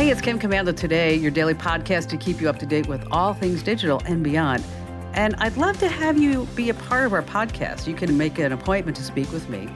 Hey, it's Kim Komando today, your daily podcast to keep you up to date with all things digital and beyond. And I'd love to have you be a part of our podcast. You can make an appointment to speak with me.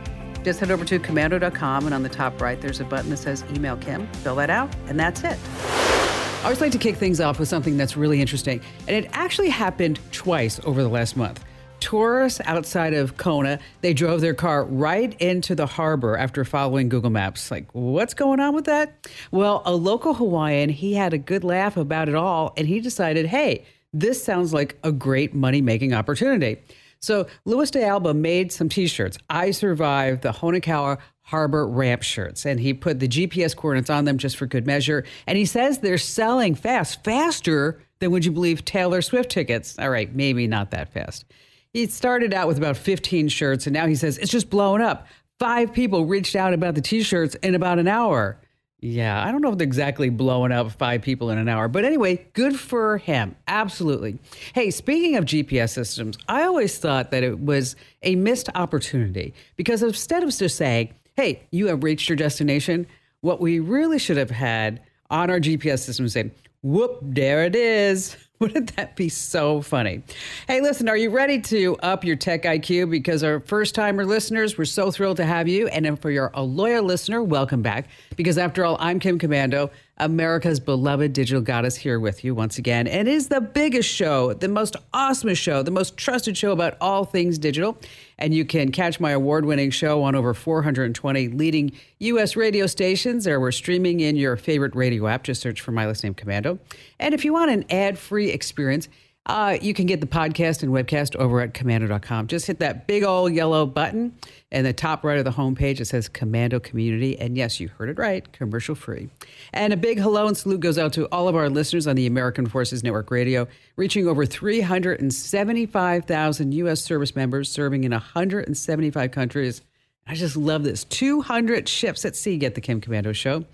Just head over to komando.com, and on the top right, there's a button that says Email Kim. Fill that out, and that's it. I always like to kick things off with something that's really interesting, and it actually happened twice over the last month. Tourists outside of Kona, they drove their car right into the harbor after following Google Maps. Like, what's going on with that? Well, a local Hawaiian, he had a good laugh about it all, and he decided, hey, this sounds like a great money making opportunity. So Luis de Alba made some T-shirts. I survived the Honokohau Harbor ramp shirts, and he put the GPS coordinates on them just for good measure. And he says they're selling fast, faster than would you believe Taylor Swift tickets. All right, maybe not that fast. He started out with about 15 shirts, and now he says it's just blowing up. Five people reached out about the T-shirts in about an hour. Yeah, I don't know if they're exactly blowing up five people in an hour, but anyway, good for him. Absolutely. Hey, speaking of GPS systems, I always thought that it was a missed opportunity because instead of just saying, hey, you have reached your destination, what we really should have had on our GPS system saying, whoop, there it is. Wouldn't that be so funny? Hey, listen, are you ready to up your tech IQ? Because our first timer listeners, we're so thrilled to have you. And for your a loyal listener, welcome back. Because after all, I'm Kim Komando, America's beloved digital goddess, here with you once again. And it is the biggest show, the most awesome show, the most trusted show about all things digital. And you can catch my award winning show on over 420 leading U.S. radio stations, or we're streaming in your favorite radio app. Just search for My Last Name Komando. And if you want an ad free experience, uh, you can get the podcast and webcast over at komando.com. Just hit that big old yellow button in the top right of the homepage. It says Komando Community. And yes, you heard it right, commercial free. And a big hello and salute goes out to all of our listeners on the American Forces Network Radio, reaching over 375,000 U.S. service members serving in 175 countries. I just love this. 200 ships at sea get the Kim Komando Show.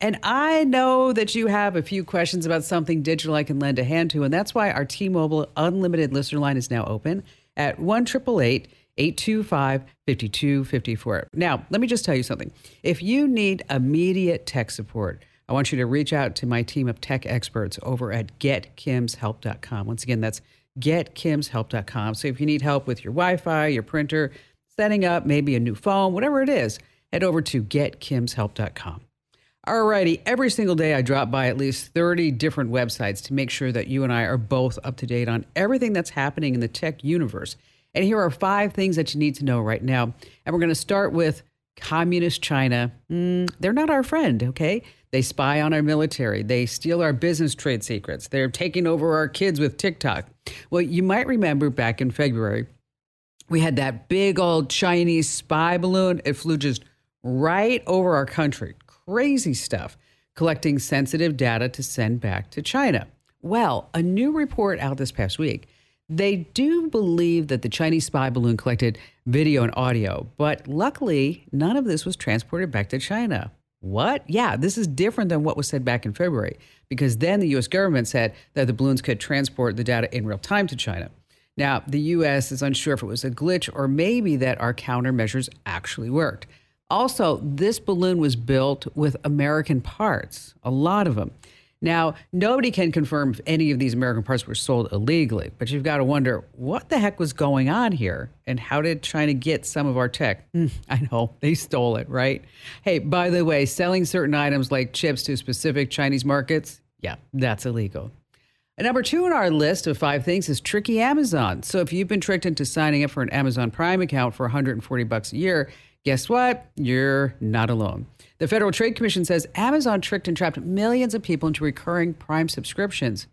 And I know that you have a few questions about something digital I can lend a hand to. And that's why our T Mobile Unlimited listener line is now open at 1 825 5254. Now, let me just tell you something. If you need immediate tech support, I want you to reach out to my team of tech experts over at getkimshelp.com. Once again, that's getkimshelp.com. So if you need help with your Wi Fi, your printer, setting up maybe a new phone, whatever it is, head over to getkimshelp.com. Alrighty, every single day I drop by at least 30 different websites to make sure that you and I are both up to date on everything that's happening in the tech universe. And here are five things that you need to know right now. And we're going to start with Communist China. Mm, they're not our friend, okay? They spy on our military. They steal our business trade secrets. They're taking over our kids with TikTok. Well, you might remember back in February, we had that big old Chinese spy balloon. It flew just right over our country, crazy stuff, collecting sensitive data to send back to China. Well, a new report out this past week, they do believe that the Chinese spy balloon collected video and audio, but luckily, none of this was transported back to China. What? Yeah, this is different than what was said back in February, because then the US government said that the balloons could transport the data in real time to China. Now, the US is unsure if it was a glitch or maybe that our countermeasures actually worked. Also, this balloon was built with American parts, a lot of them. Now, nobody can confirm if any of these American parts were sold illegally, but you've got to wonder what the heck was going on here and how did China get some of our tech? Mm, I know, they stole it, right? Hey, by the way, selling certain items like chips to specific Chinese markets, yeah, that's illegal. And number two on our list of five things is tricky Amazon. So if you've been tricked into signing up for an Amazon Prime account for 140 bucks a year, Guess what? You're not alone. The Federal Trade Commission says Amazon tricked and trapped millions of people into recurring Prime subscriptions,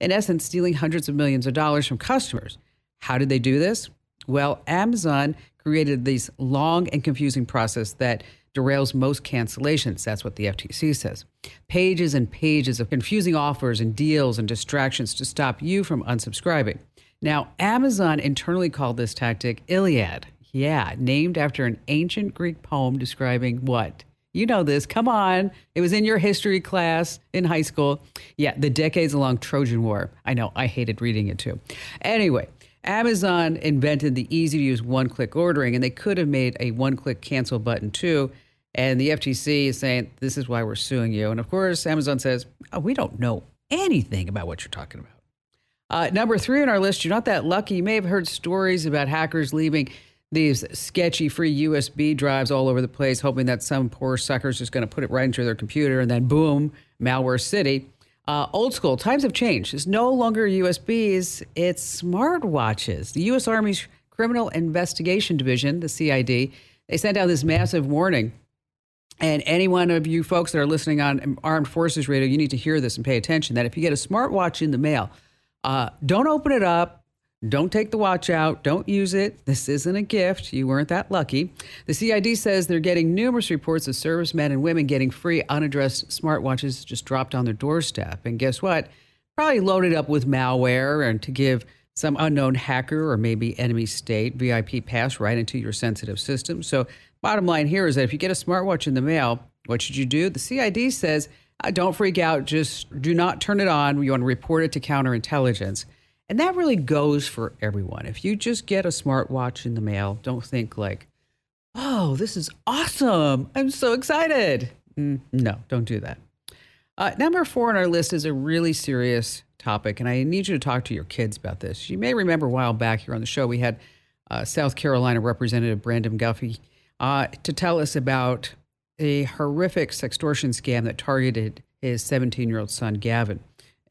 in essence, stealing hundreds of millions of dollars from customers. How did they do this? Well, Amazon created this long and confusing process that derails most cancellations. That's what the FTC says. Pages and pages of confusing offers and deals and distractions to stop you from unsubscribing. Now, Amazon internally called this tactic Iliad. Yeah, named after an ancient Greek poem describing what? You know this. Come on. It was in your history class in high school. Yeah, the decades long Trojan War. I know, I hated reading it too. Anyway, Amazon invented the easy to use one click ordering, and they could have made a one click cancel button too. And the FTC is saying, this is why we're suing you. And of course, Amazon says, oh, we don't know anything about what you're talking about. Uh, number three on our list, you're not that lucky. You may have heard stories about hackers leaving these sketchy free USB drives all over the place, hoping that some poor sucker's just going to put it right into their computer and then boom, malware city. Uh, old school, times have changed. It's no longer USBs, it's smartwatches. The U.S. Army's Criminal Investigation Division, the CID, they sent out this massive warning. And any one of you folks that are listening on Armed Forces Radio, you need to hear this and pay attention that if you get a smartwatch in the mail, uh, don't open it up. Don't take the watch out. Don't use it. This isn't a gift. You weren't that lucky. The CID says they're getting numerous reports of servicemen and women getting free unaddressed smartwatches just dropped on their doorstep. And guess what? Probably loaded up with malware and to give some unknown hacker or maybe enemy state VIP pass right into your sensitive system. So, bottom line here is that if you get a smartwatch in the mail, what should you do? The CID says uh, don't freak out. Just do not turn it on. You want to report it to counterintelligence. And that really goes for everyone. If you just get a smartwatch in the mail, don't think like, oh, this is awesome. I'm so excited. Mm, no, don't do that. Uh, number four on our list is a really serious topic, and I need you to talk to your kids about this. You may remember a while back here on the show, we had uh, South Carolina Representative Brandon Guffey uh, to tell us about a horrific sextortion scam that targeted his 17 year old son, Gavin.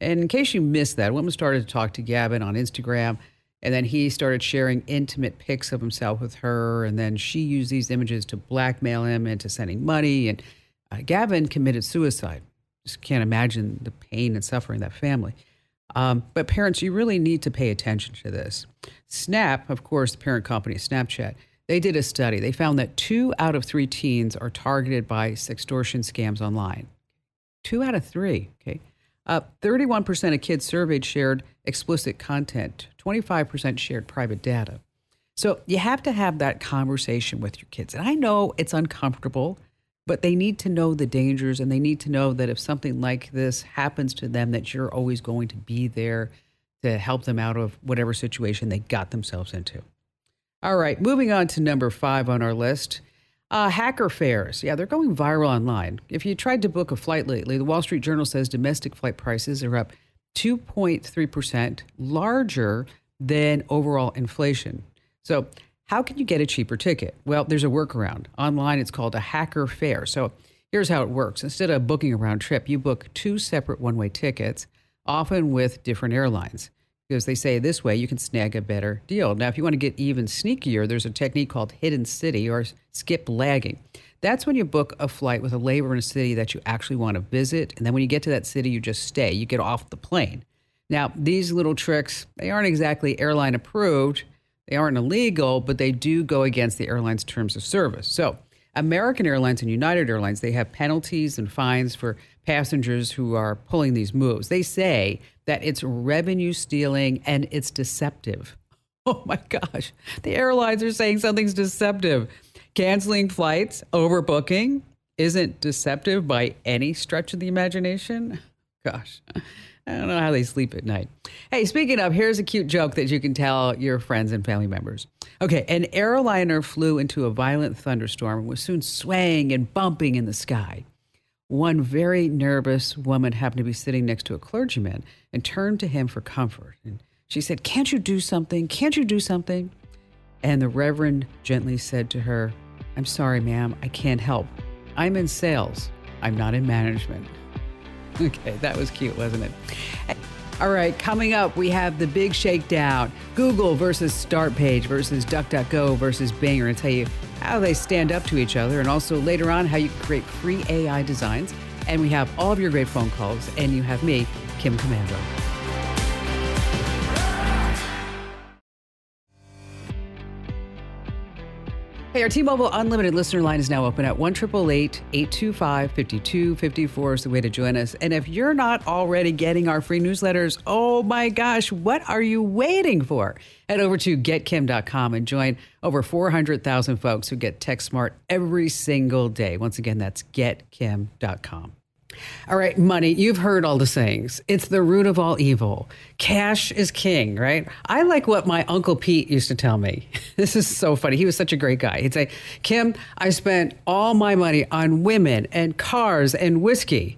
And in case you missed that, woman started to talk to Gavin on Instagram, and then he started sharing intimate pics of himself with her. And then she used these images to blackmail him into sending money. And uh, Gavin committed suicide. Just can't imagine the pain and suffering that family. Um, but parents, you really need to pay attention to this. Snap, of course, the parent company, Snapchat, they did a study. They found that two out of three teens are targeted by sextortion scams online. Two out of three. Okay. Uh, 31% of kids surveyed shared explicit content, 25% shared private data. So you have to have that conversation with your kids. And I know it's uncomfortable, but they need to know the dangers and they need to know that if something like this happens to them, that you're always going to be there to help them out of whatever situation they got themselves into. All right, moving on to number five on our list. Uh, hacker fares. Yeah, they're going viral online. If you tried to book a flight lately, the Wall Street Journal says domestic flight prices are up 2.3%, larger than overall inflation. So, how can you get a cheaper ticket? Well, there's a workaround. Online, it's called a hacker fare. So, here's how it works instead of booking a round trip, you book two separate one way tickets, often with different airlines because they say this way you can snag a better deal. Now, if you want to get even sneakier, there's a technique called hidden city or skip lagging. That's when you book a flight with a layover in a city that you actually want to visit. And then when you get to that city, you just stay, you get off the plane. Now, these little tricks, they aren't exactly airline approved, they aren't illegal, but they do go against the airline's terms of service. So, American Airlines and United Airlines, they have penalties and fines for passengers who are pulling these moves. They say that it's revenue stealing and it's deceptive. Oh my gosh. The airlines are saying something's deceptive. Canceling flights, overbooking isn't deceptive by any stretch of the imagination. Gosh. I don't know how they sleep at night. Hey, speaking of, here's a cute joke that you can tell your friends and family members. Okay, an airliner flew into a violent thunderstorm and was soon swaying and bumping in the sky. One very nervous woman happened to be sitting next to a clergyman and turned to him for comfort. And she said, Can't you do something? Can't you do something? And the Reverend gently said to her, I'm sorry, ma'am, I can't help. I'm in sales, I'm not in management. Okay, that was cute, wasn't it? All right, coming up, we have the big shakedown Google versus Startpage versus DuckDuckGo versus Bing. We're going to tell you how they stand up to each other, and also later on, how you create free AI designs. And we have all of your great phone calls, and you have me, Kim Komando. Hey, our T-Mobile Unlimited listener line is now open at 1-888-825-5254 is the way to join us. And if you're not already getting our free newsletters, oh my gosh, what are you waiting for? Head over to getkim.com and join over 400,000 folks who get Text Smart every single day. Once again, that's getkim.com. All right, money. You've heard all the sayings. It's the root of all evil. Cash is king, right? I like what my Uncle Pete used to tell me. This is so funny. He was such a great guy. He'd say, Kim, I spent all my money on women and cars and whiskey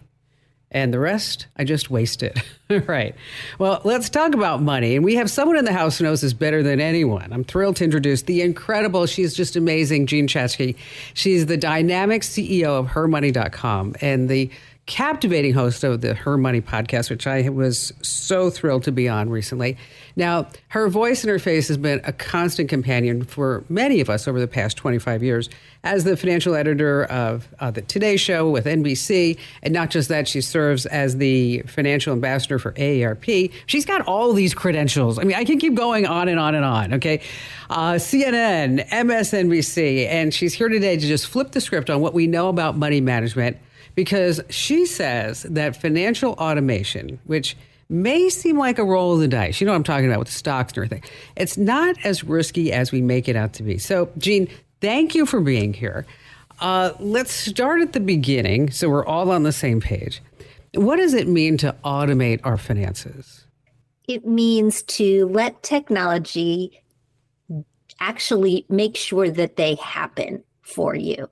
and the rest I just wasted. right. Well, let's talk about money. And we have someone in the house who knows this better than anyone. I'm thrilled to introduce the incredible, she's just amazing, Jean Chatzky. She's the dynamic CEO of hermoney.com and the captivating host of the Her Money podcast, which I was so thrilled to be on recently. Now, her voice and her face has been a constant companion for many of us over the past 25 years as the financial editor of uh, the Today Show with NBC. And not just that, she serves as the financial ambassador for AARP. She's got all these credentials. I mean, I can keep going on and on and on, okay? Uh, CNN, MSNBC, and she's here today to just flip the script on what we know about money management because she says that financial automation, which may seem like a roll of the dice, you know what I'm talking about with the stocks and everything, it's not as risky as we make it out to be. So, Jean, thank you for being here. Uh, let's start at the beginning so we're all on the same page. What does it mean to automate our finances? It means to let technology actually make sure that they happen for you.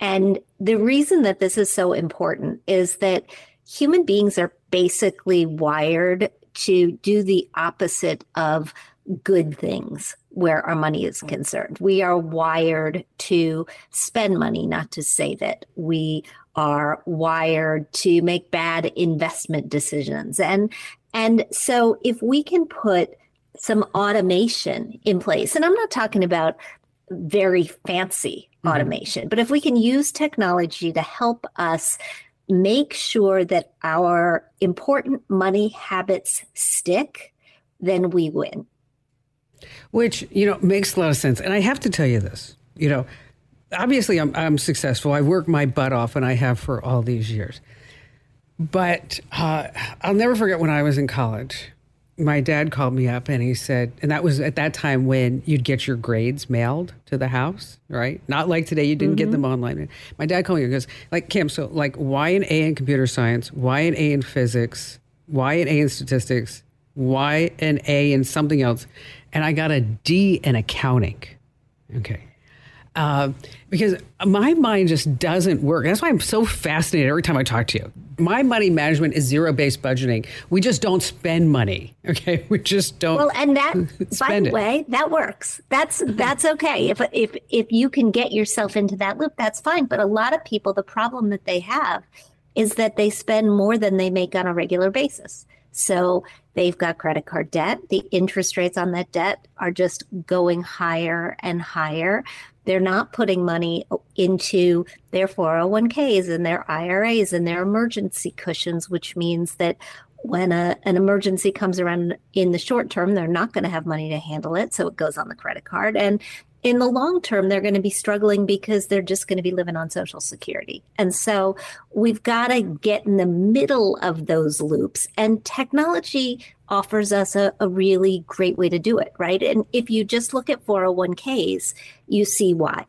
And the reason that this is so important is that human beings are basically wired to do the opposite of good things where our money is mm-hmm. concerned. We are wired to spend money, not to save it. We are wired to make bad investment decisions. And and so if we can put some automation in place, and I'm not talking about very fancy mm-hmm. automation. But if we can use technology to help us make sure that our important money habits stick, then we win. Which, you know, makes a lot of sense. And I have to tell you this, you know, obviously I'm, I'm successful. I work my butt off and I have for all these years. But uh, I'll never forget when I was in college my dad called me up and he said, and that was at that time when you'd get your grades mailed to the house, right? Not like today, you didn't mm-hmm. get them online. My dad called me and goes, like, Kim, so like why an A in computer science, why an A in physics, why an A in statistics, why an A in something else? And I got a D in accounting. Okay. Uh, because my mind just doesn't work. That's why I'm so fascinated every time I talk to you. My money management is zero based budgeting. We just don't spend money. Okay, we just don't. Well, and that, by the way, that works. That's that's okay. If if if you can get yourself into that loop, that's fine. But a lot of people, the problem that they have is that they spend more than they make on a regular basis. So they've got credit card debt. The interest rates on that debt are just going higher and higher. They're not putting money into their 401ks and their IRAs and their emergency cushions, which means that when a, an emergency comes around in the short term, they're not going to have money to handle it. So it goes on the credit card. And in the long term, they're going to be struggling because they're just going to be living on Social Security. And so we've got to get in the middle of those loops. And technology offers us a, a really great way to do it, right? And if you just look at 401ks, you see why.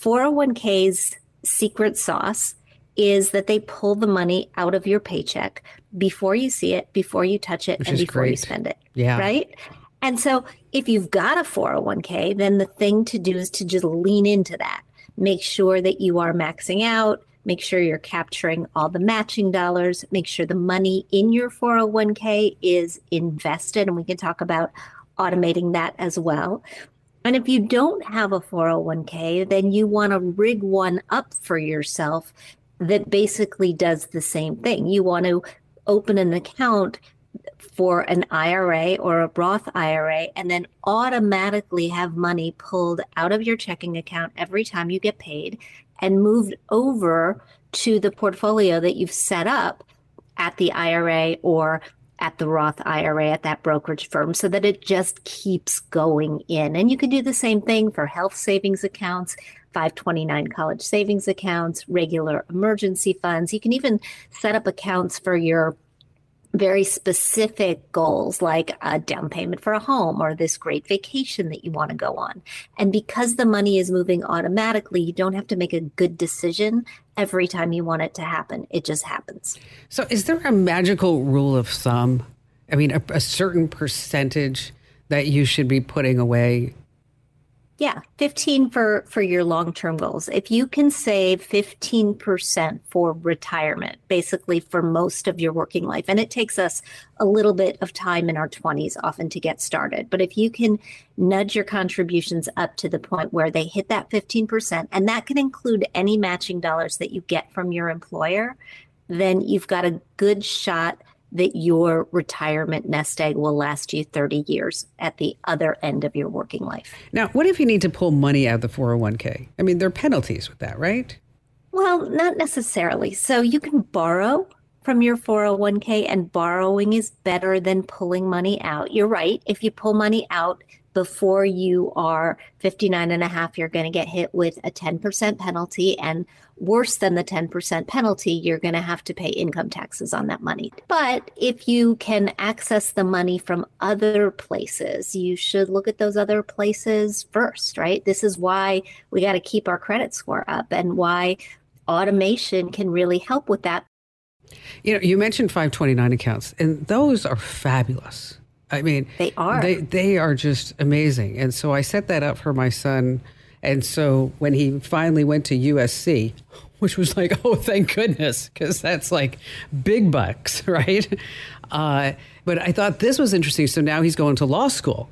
401ks secret sauce is that they pull the money out of your paycheck before you see it, before you touch it, Which and before great. you spend it. Yeah. Right. And so if you've got a 401k, then the thing to do is to just lean into that. Make sure that you are maxing out, make sure you're capturing all the matching dollars, make sure the money in your 401k is invested. And we can talk about automating that as well. And if you don't have a 401k, then you want to rig one up for yourself that basically does the same thing. You want to open an account for an IRA or a Roth IRA and then automatically have money pulled out of your checking account every time you get paid and moved over to the portfolio that you've set up at the IRA or at the Roth IRA at that brokerage firm so that it just keeps going in. And you can do the same thing for health savings accounts, 529 college savings accounts, regular emergency funds. You can even set up accounts for your very specific goals like a down payment for a home or this great vacation that you want to go on. And because the money is moving automatically, you don't have to make a good decision every time you want it to happen. It just happens. So, is there a magical rule of thumb? I mean, a, a certain percentage that you should be putting away yeah, 15 for for your long-term goals. If you can save 15% for retirement, basically for most of your working life, and it takes us a little bit of time in our 20s often to get started, but if you can nudge your contributions up to the point where they hit that 15%, and that can include any matching dollars that you get from your employer, then you've got a good shot that your retirement nest egg will last you 30 years at the other end of your working life. Now, what if you need to pull money out of the 401k? I mean, there are penalties with that, right? Well, not necessarily. So you can borrow from your 401k, and borrowing is better than pulling money out. You're right. If you pull money out, before you are 59 and a half, you're going to get hit with a 10% penalty. And worse than the 10% penalty, you're going to have to pay income taxes on that money. But if you can access the money from other places, you should look at those other places first, right? This is why we got to keep our credit score up and why automation can really help with that. You know, you mentioned 529 accounts, and those are fabulous. I mean, they are. They they are just amazing. And so I set that up for my son. And so when he finally went to USC, which was like, oh, thank goodness, because that's like big bucks, right? Uh, but I thought this was interesting. So now he's going to law school,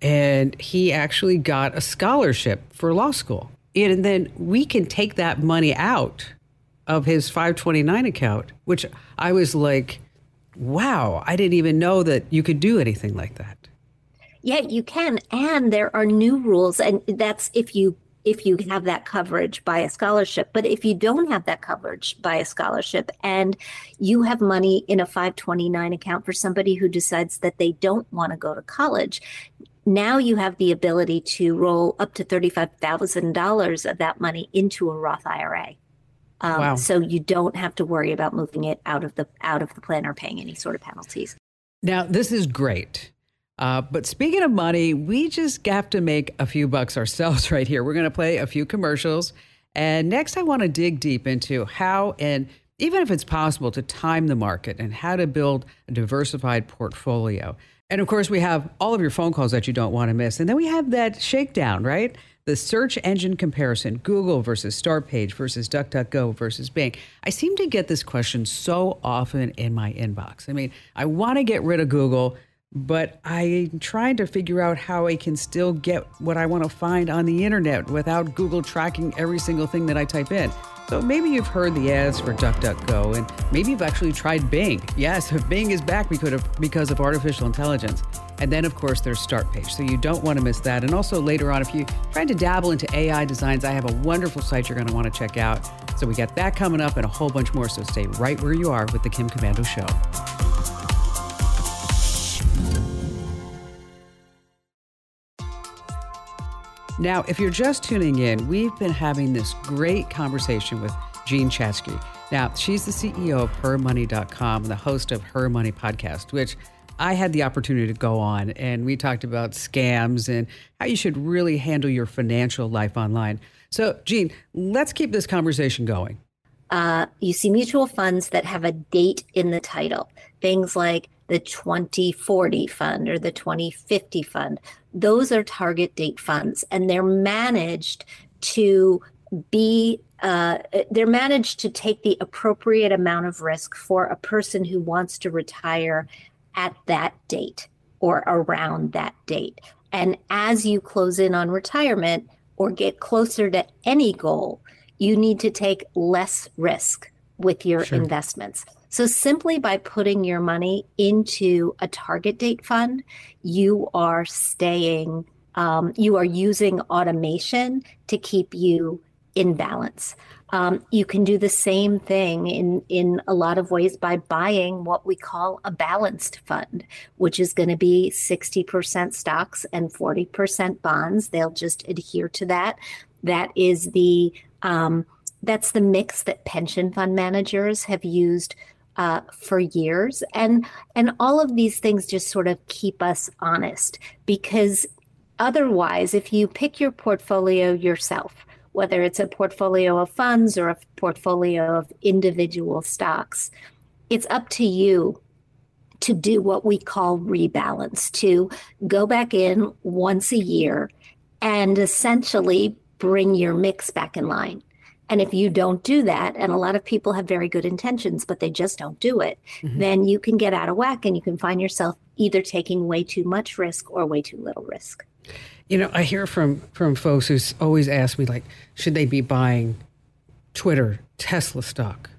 and he actually got a scholarship for law school. And then we can take that money out of his 529 account, which I was like, wow, I didn't even know that you could do anything like that. Yeah, you can. And there are new rules. And that's if you if you have that coverage by a scholarship. But if you don't have that coverage by a scholarship and you have money in a 529 account for somebody who decides that they don't want to go to college, now you have the ability to roll up to $35,000 of that money into a Roth IRA. Um, wow. So you don't have to worry about moving it out of the out of the plan or paying any sort of penalties. Now this is great. Uh, but speaking of money, we just have to make a few bucks ourselves right here. We're going to play a few commercials. And next, I want to dig deep into how, and even if it's possible, to time the market and how to build a diversified portfolio. And of course, we have all of your phone calls that you don't want to miss. And then we have that shakedown, right? The search engine comparison Google versus Startpage versus DuckDuckGo versus Bing. I seem to get this question so often in my inbox. I mean, I want to get rid of Google, but I'm trying to figure out how I can still get what I want to find on the internet without Google tracking every single thing that I type in. So maybe you've heard the ads for DuckDuckGo, and maybe you've actually tried Bing. Yes, Bing is back because of, artificial intelligence. And then, of course, there's Startpage. So you don't want to miss that. And also later on, if you're trying to dabble into AI designs, I have a wonderful site you're going to want to check out. So we got that coming up and a whole bunch more. So stay right where you are with the Kim Komando Show. Now, if you're just tuning in, we've been having this great conversation with Jean Chatzky. Now, she's the CEO of HerMoney.com and the host of Her Money Podcast, which I had the opportunity to go on and we talked about scams and how you should really handle your financial life online. So, Jean, let's keep this conversation going. Uh, you see mutual funds that have a date in the title, things like the 2040 fund or the 2050 fund. Those are target date funds, and they're managed to be uh, they're managed to take the appropriate amount of risk for a person who wants to retire at that date or around that date. And as you close in on retirement or get closer to any goal, you need to take less risk with your sure. investments. So simply by putting your money into a target date fund, you are staying, um, you are using automation to keep you in balance. Um, you can do the same thing in in a lot of ways by buying what we call a balanced fund, which is going to be 60% stocks and 40% bonds. They'll just adhere to that. That is the um, that's the mix that pension fund managers have used uh, for years, and and all of these things just sort of keep us honest because otherwise, if you pick your portfolio yourself, whether it's a portfolio of funds or a portfolio of individual stocks, it's up to you to do what we call rebalance, to go back in once a year and essentially bring your mix back in line. And if you don't do that, and a lot of people have very good intentions, but they just don't do it, mm-hmm. then you can get out of whack and you can find yourself either taking way too much risk or way too little risk. You know, I hear from from folks who always ask me like, should they be buying Twitter, Tesla stock,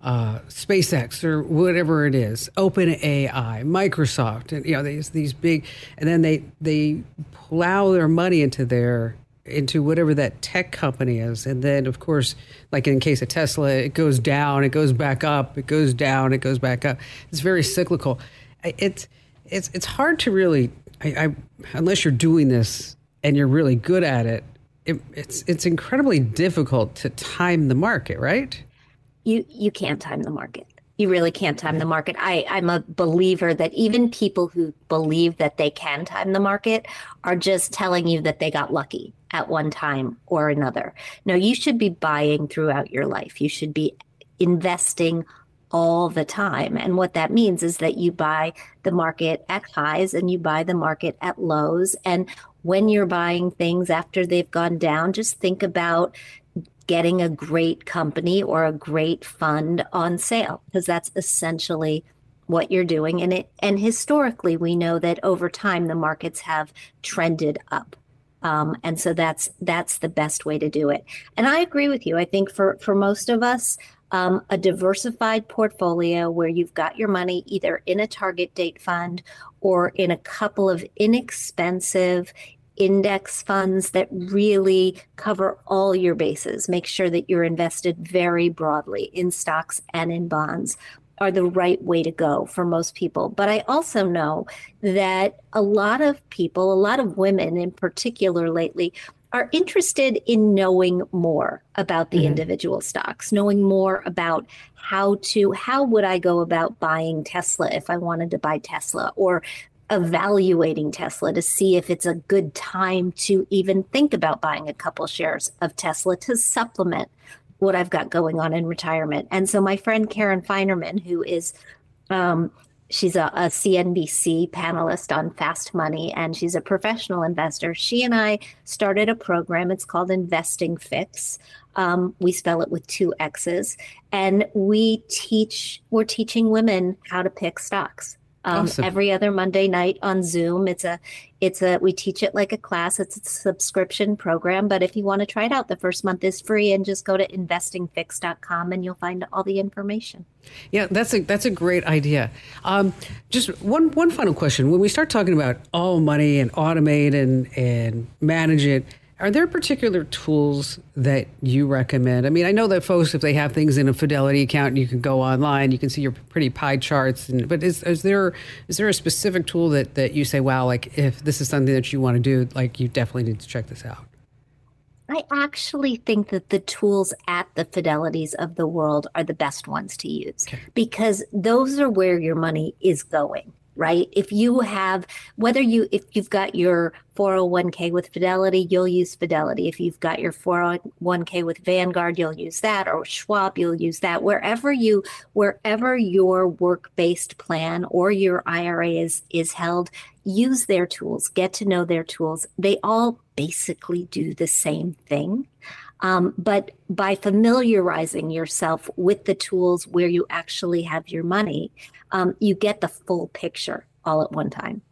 uh, SpaceX, or whatever it is, OpenAI, Microsoft, and you know these these big, and then they they plow their money into their into whatever that tech company is. And then, of course, like in case of Tesla, it goes down, it goes back up, it goes down, it goes back up. It's very cyclical. It's it's it's hard to really, I, I unless you're doing this and you're really good at it, it, it's it's incredibly difficult to time the market, right? You you can't time the market you really can't time the market. I, I'm a believer that even people who believe that they can time the market are just telling you that they got lucky at one time or another. No, you should be buying throughout your life. You should be investing all the time. And what that means is that you buy the market at highs and you buy the market at lows. And when you're buying things after they've gone down, just think about getting a great company or a great fund on sale because that's essentially what you're doing. And it and historically we know that over time the markets have trended up. Um, and so that's that's the best way to do it. And i agree with you. I think for for most of us um, a diversified portfolio where you've got your money either in a target date fund or in a couple of inexpensive index funds that really cover all your bases. Make sure that you're invested very broadly in stocks and in bonds are the right way to go for most people. But I also know that a lot of people, a lot of women in particular lately, are interested in knowing more about the mm-hmm. individual stocks, knowing more about how to how would I go about buying Tesla if I wanted to buy Tesla or evaluating Tesla to see if it's a good time to even think about buying a couple shares of Tesla to supplement what I've got going on in retirement. And so my friend Karen Finerman, who is um, she's a, a, CNBC panelist on Fast Money, and she's a professional investor. She and I started a program. It's called Investing Fixx. Um, we spell it with two X's, and we teach. We're teaching women how to pick stocks um, awesome. every other Monday night on Zoom. It's a, it's a, we teach it like a class. It's a subscription program, but if you want to try it out, the first month is free and just go to investingfixx.com and you'll find all the information. Yeah, that's a, that's a great idea. Um, just one, one final question. When we start talking about all money and automate and, and manage it, are there particular tools that you recommend? I mean, I know that folks, if they have things in a Fidelity account, you can go online, you can see your pretty pie charts. And, but is, is there is there a specific tool that that you say, wow, like if this is something that you want to do, like you definitely need to check this out? I actually think that the tools at the fidelities of the world are the best ones to use okay. because those are where your money is going right? If you have, whether you, if you've got your 401k with Fidelity, you'll use Fidelity. If you've got your 401k with Vanguard, you'll use that, or Schwab, you'll use that. Wherever you, wherever your work-based plan or your IRA is is held, use their tools. Get to know their tools. They all basically do the same thing. Um, but by familiarizing yourself with the tools where you actually have your money, um, you get the full picture all at one time.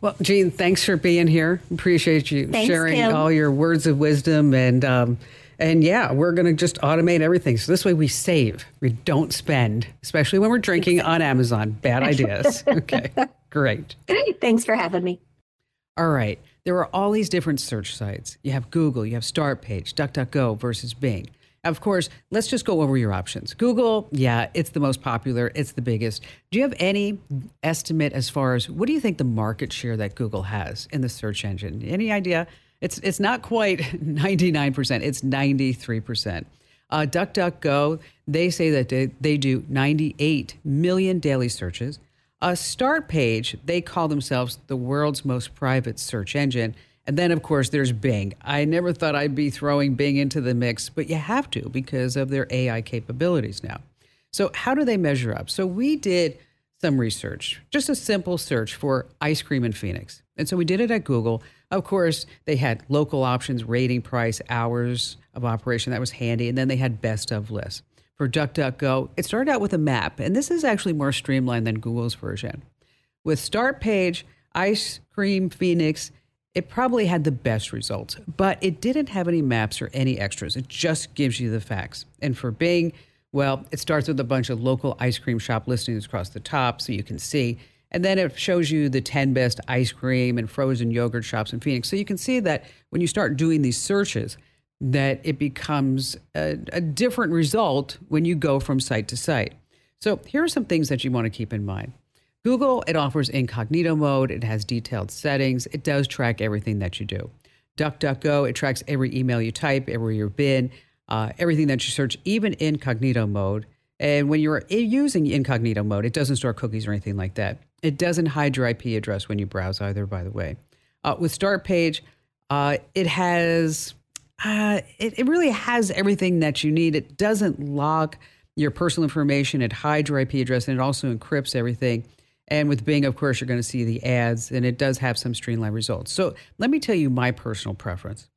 Well, Jean, thanks for being here. Appreciate you thanks, sharing Kim. all your words of wisdom and um, and yeah, we're going to just automate everything. So this way we save, we don't spend, especially when we're drinking on Amazon. Bad ideas. Okay, great. Thanks for having me. All right. There are all these different search sites. You have Google, you have Startpage, DuckDuckGo versus Bing. Of course, let's just go over your options. Google, yeah, it's the most popular, it's the biggest. Do you have any estimate as far as what do you think the market share that Google has in the search engine? Any idea? It's it's not quite 99%, it's 93%. Uh, DuckDuckGo, they say that they, they do 98 million daily searches. A Startpage, they call themselves the world's most private search engine. And then, of course, there's Bing. I never thought I'd be throwing Bing into the mix, but you have to because of their AI capabilities now. So, how do they measure up? So, we did some research, just a simple search for ice cream in Phoenix. And so we did it at Google. Of course, they had local options, rating, price, hours of operation. That was handy. And then they had best of lists. For DuckDuckGo, it started out with a map, and this is actually more streamlined than Google's version. With Startpage, Ice Cream Phoenix, it probably had the best results, but it didn't have any maps or any extras. It just gives you the facts. And for Bing, well, it starts with a bunch of local ice cream shop listings across the top so you can see. And then it shows you the 10 best ice cream and frozen yogurt shops in Phoenix. So you can see that when you start doing these searches, that it becomes a, a different result when you go from site to site. So here are some things that you want to keep in mind. Google, it offers incognito mode, it has detailed settings, it does track everything that you do. DuckDuckGo, it tracks every email you type, everywhere you've been, uh, everything that you search, even incognito mode. And when you're using incognito mode, it doesn't store cookies or anything like that. It doesn't hide your IP address when you browse either, by the way. Uh, with Startpage, uh, it has uh, it, it really has everything that you need. It doesn't lock your personal information. It hides your IP address and it also encrypts everything. And with Bing, of course, you're going to see the ads, and it does have some streamlined results. So let me tell you my personal preference.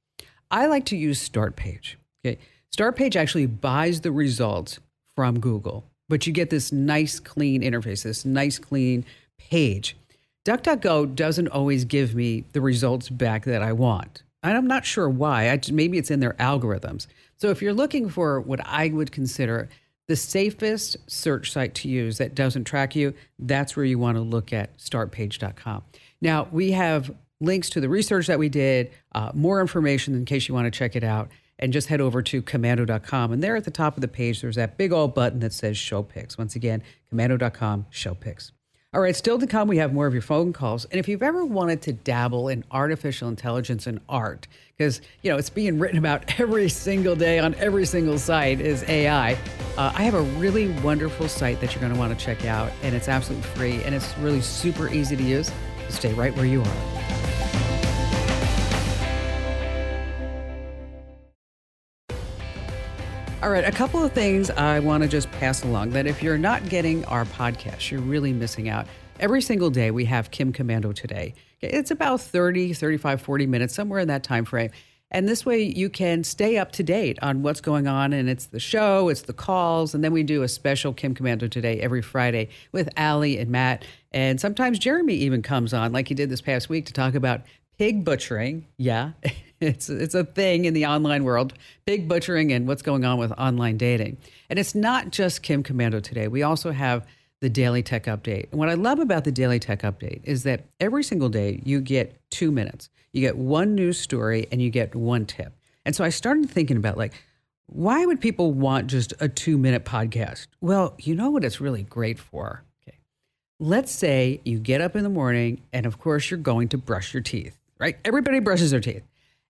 I like to use Startpage. Okay, Startpage actually buys the results from Google, but you get this nice, clean interface, this nice, clean page. DuckDuckGo doesn't always give me the results back that I want. And I'm not sure why. I, maybe it's in their algorithms. So if you're looking for what I would consider the safest search site to use that doesn't track you, that's where you want to look at startpage.com. Now, we have links to the research that we did, uh, more information in case you want to check it out, and just head over to komando.com. And there at the top of the page, there's that big old button that says Show Picks. Once again, komando.com, Show Picks. All right, still to come, we have more of your phone calls. And if you've ever wanted to dabble in artificial intelligence and art, because you know it's being written about every single day on every single site is AI. Uh, I have a really wonderful site that you're going to want to check out, and it's absolutely free and it's really super easy to use. Stay right where you are. All right, a couple of things I want to just pass along that if you're not getting our podcast, you're really missing out. Every single day we have Kim Komando today. It's about 30, 35, 40 minutes, somewhere in that time frame. And this way you can stay up to date on what's going on. And it's the show, it's the calls. And then we do a special Kim Komando today every Friday with Allie and Matt. And sometimes Jeremy even comes on, like he did this past week, to talk about pig butchering. Yeah. It's it's a thing in the online world, pig butchering and what's going on with online dating. And it's not just Kim Komando today. We also have the Daily Tech Update. And what I love about the Daily Tech Update is that every single day you get 2 minutes. You get one news story and you get one tip. And so I started thinking about like why would people want just a 2-minute podcast? Well, you know what it's really great for. Okay. Let's say you get up in the morning and of course you're going to brush your teeth, right? Everybody brushes their teeth.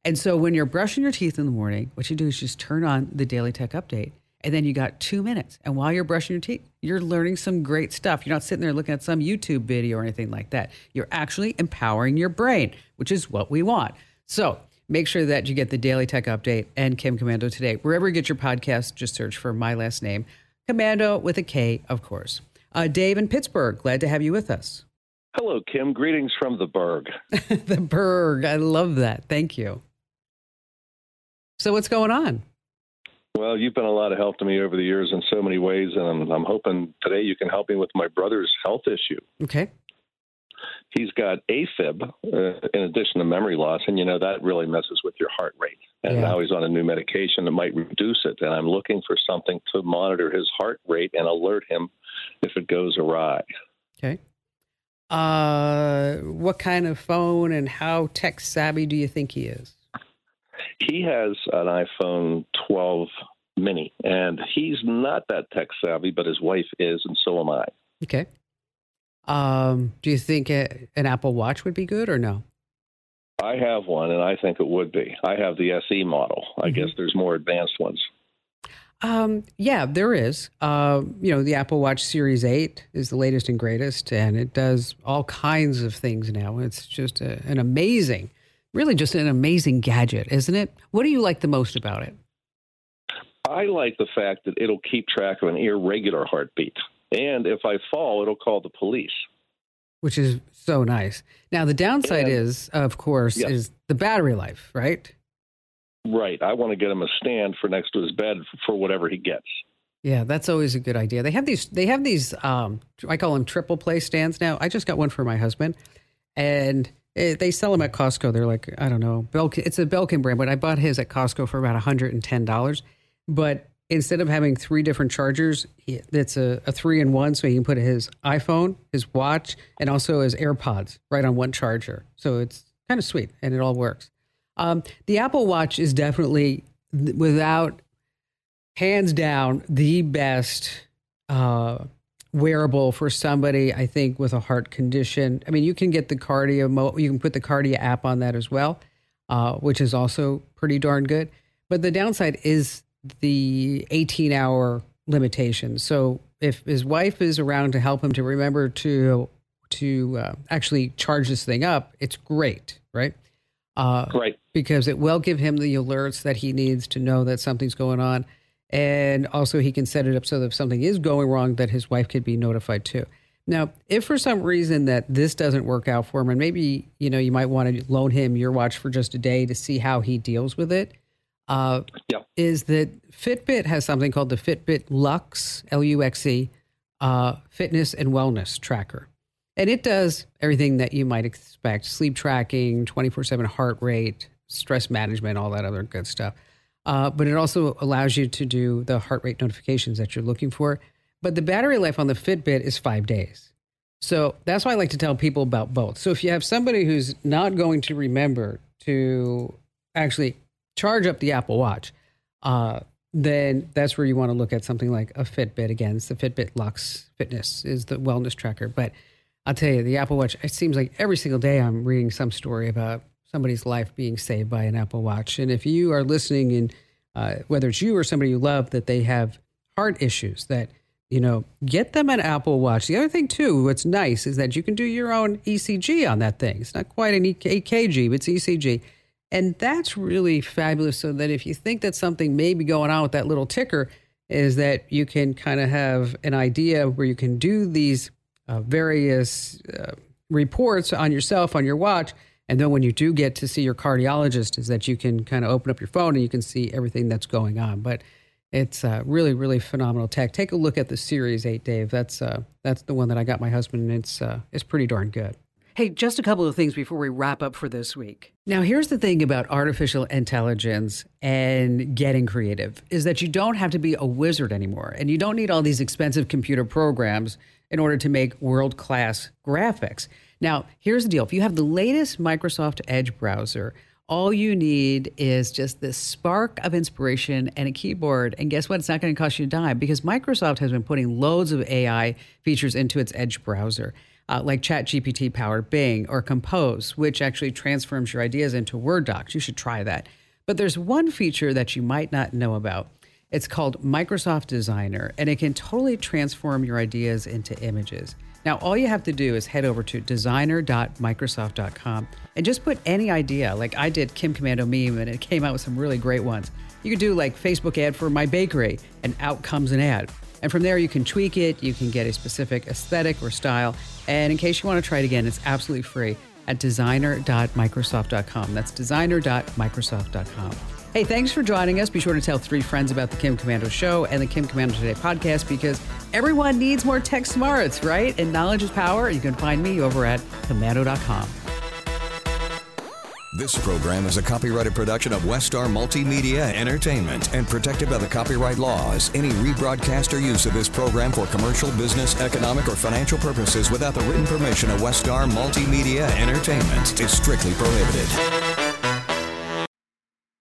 And so when you're brushing your teeth in the morning, what you do is just turn on the Daily Tech Update. And then you got two minutes. And while you're brushing your teeth, you're learning some great stuff. You're not sitting there looking at some YouTube video or anything like that. You're actually empowering your brain, which is what we want. So make sure that you get the Daily Tech Update and Kim Komando today. Wherever you get your podcast, just search for my last name, Komando with a K, of course. Uh, Dave in Pittsburgh, glad to have you with us. Hello, Kim. Greetings from the Burgh. the Burgh. I love that. Thank you. So what's going on? Well, you've been a lot of help to me over the years in so many ways, and I'm, I'm hoping today you can help me with my brother's health issue. Okay. He's got AFib uh, in addition to memory loss, and you know that really messes with your heart rate. And yeah. now he's on a new medication that might reduce it. And I'm looking for something to monitor his heart rate and alert him if it goes awry. Okay. Uh, what kind of phone and how tech savvy do you think he is? He has an iPhone 12 mini, and he's not that tech savvy, but his wife is, and so am I. Okay. Um, do you think a, an Apple Watch would be good or no? I have one, and I think it would be. I have the SE model. I mm-hmm. guess there's more advanced ones. Um, yeah, there is. Uh, you know, the Apple Watch Series 8 is the latest and greatest, and it does all kinds of things now. It's just a, an amazing, really just an amazing gadget, isn't it? What do you like the most about it? I like the fact that it'll keep track of an irregular heartbeat. And if I fall, it'll call the police. Which is so nice. Now, the downside and, is, of course, yes. is the battery life, right? Right. I want to get him a stand for next to his bed for whatever he gets. Yeah, that's always a good idea. They have these. They have these. Um, I call them triple play stands now. I just got one for my husband, and it, they sell them at Costco. They're like I don't know, Belkin, it's a Belkin brand, but I bought his at Costco for about hundred and ten dollars. But instead of having three different chargers, it's a, a three in one, so he can put his iPhone, his watch, and also his AirPods right on one charger. So it's kind of sweet, and it all works. Um, the Apple Watch is definitely, without hands down, the best uh, wearable for somebody, I think, with a heart condition. I mean, you can get the cardio, you can put the cardio app on that as well, uh, which is also pretty darn good. But the downside is the 18 hour limitation. So if his wife is around to help him to remember to to uh, actually charge this thing up, it's great, right? Uh, right. Because it will give him the alerts that he needs to know that something's going on. And also, he can set it up so that if something is going wrong, that his wife could be notified too. Now, if for some reason that this doesn't work out for him, and maybe you know you might want to loan him your watch for just a day to see how he deals with it, uh, yeah. is that Fitbit has something called the Fitbit Luxe L U X E uh, fitness and wellness tracker. And it does everything that you might expect sleep tracking, 24 7 heart rate, stress management, all that other good stuff. Uh, but it also allows you to do the heart rate notifications that you're looking for. But the battery life on the Fitbit is five days. So that's why I like to tell people about both. So if you have somebody who's not going to remember to actually charge up the Apple Watch, uh, then that's where you want to look at something like a Fitbit. Again, it's the Fitbit Luxe Fitness is the wellness tracker. But I'll tell you, the Apple Watch, it seems like every single day I'm reading some story about somebody's life being saved by an Apple Watch. And if you are listening and uh, whether it's you or somebody you love that they have heart issues that, you know, get them an Apple Watch. The other thing too, what's nice is that you can do your own ECG on that thing. It's not quite an EKG, but it's ECG. And that's really fabulous. So that if you think that something may be going on with that little ticker, is that you can kind of have an idea where you can do these uh, various uh, reports on yourself on your watch. And then when you do get to see your cardiologist, is that you can kind of open up your phone and you can see everything that's going on. But it's uh, really, really phenomenal tech. Take a look at the Series 8, Dave. That's uh, that's the one that I got my husband, and it's uh, it's pretty darn good. Hey, just a couple of things before we wrap up for this week. Now, here's the thing about artificial intelligence and getting creative is that you don't have to be a wizard anymore, and you don't need all these expensive computer programs in order to make world class graphics. Now, here's the deal if you have the latest Microsoft Edge browser, all you need is just this spark of inspiration and a keyboard. And guess what? It's not going to cost you a dime because Microsoft has been putting loads of AI features into its Edge browser. Uh, like ChatGPT powered Bing or Compose, which actually transforms your ideas into Word docs. You should try that. But there's one feature that you might not know about. It's called Microsoft Designer, and it can totally transform your ideas into images. Now, all you have to do is head over to designer.microsoft.com and just put any idea. Like I did Kim Komando meme, and it came out with some really great ones. You could do like Facebook ad for my bakery, and out comes an ad. And from there, you can tweak it, you can get a specific aesthetic or style. And in case you want to try it again, it's absolutely free at designer.microsoft.com. That's designer.microsoft.com. Hey, thanks for joining us. Be sure to tell three friends about the Kim Komando Show and the Kim Komando Today podcast because everyone needs more tech smarts, right? And knowledge is power. You can find me over at komando.com. This program is a copyrighted production of Westar Multimedia Entertainment and protected by the copyright laws. Any rebroadcast or use of this program for commercial, business, economic, or financial purposes without the written permission of Westar Multimedia Entertainment is strictly prohibited.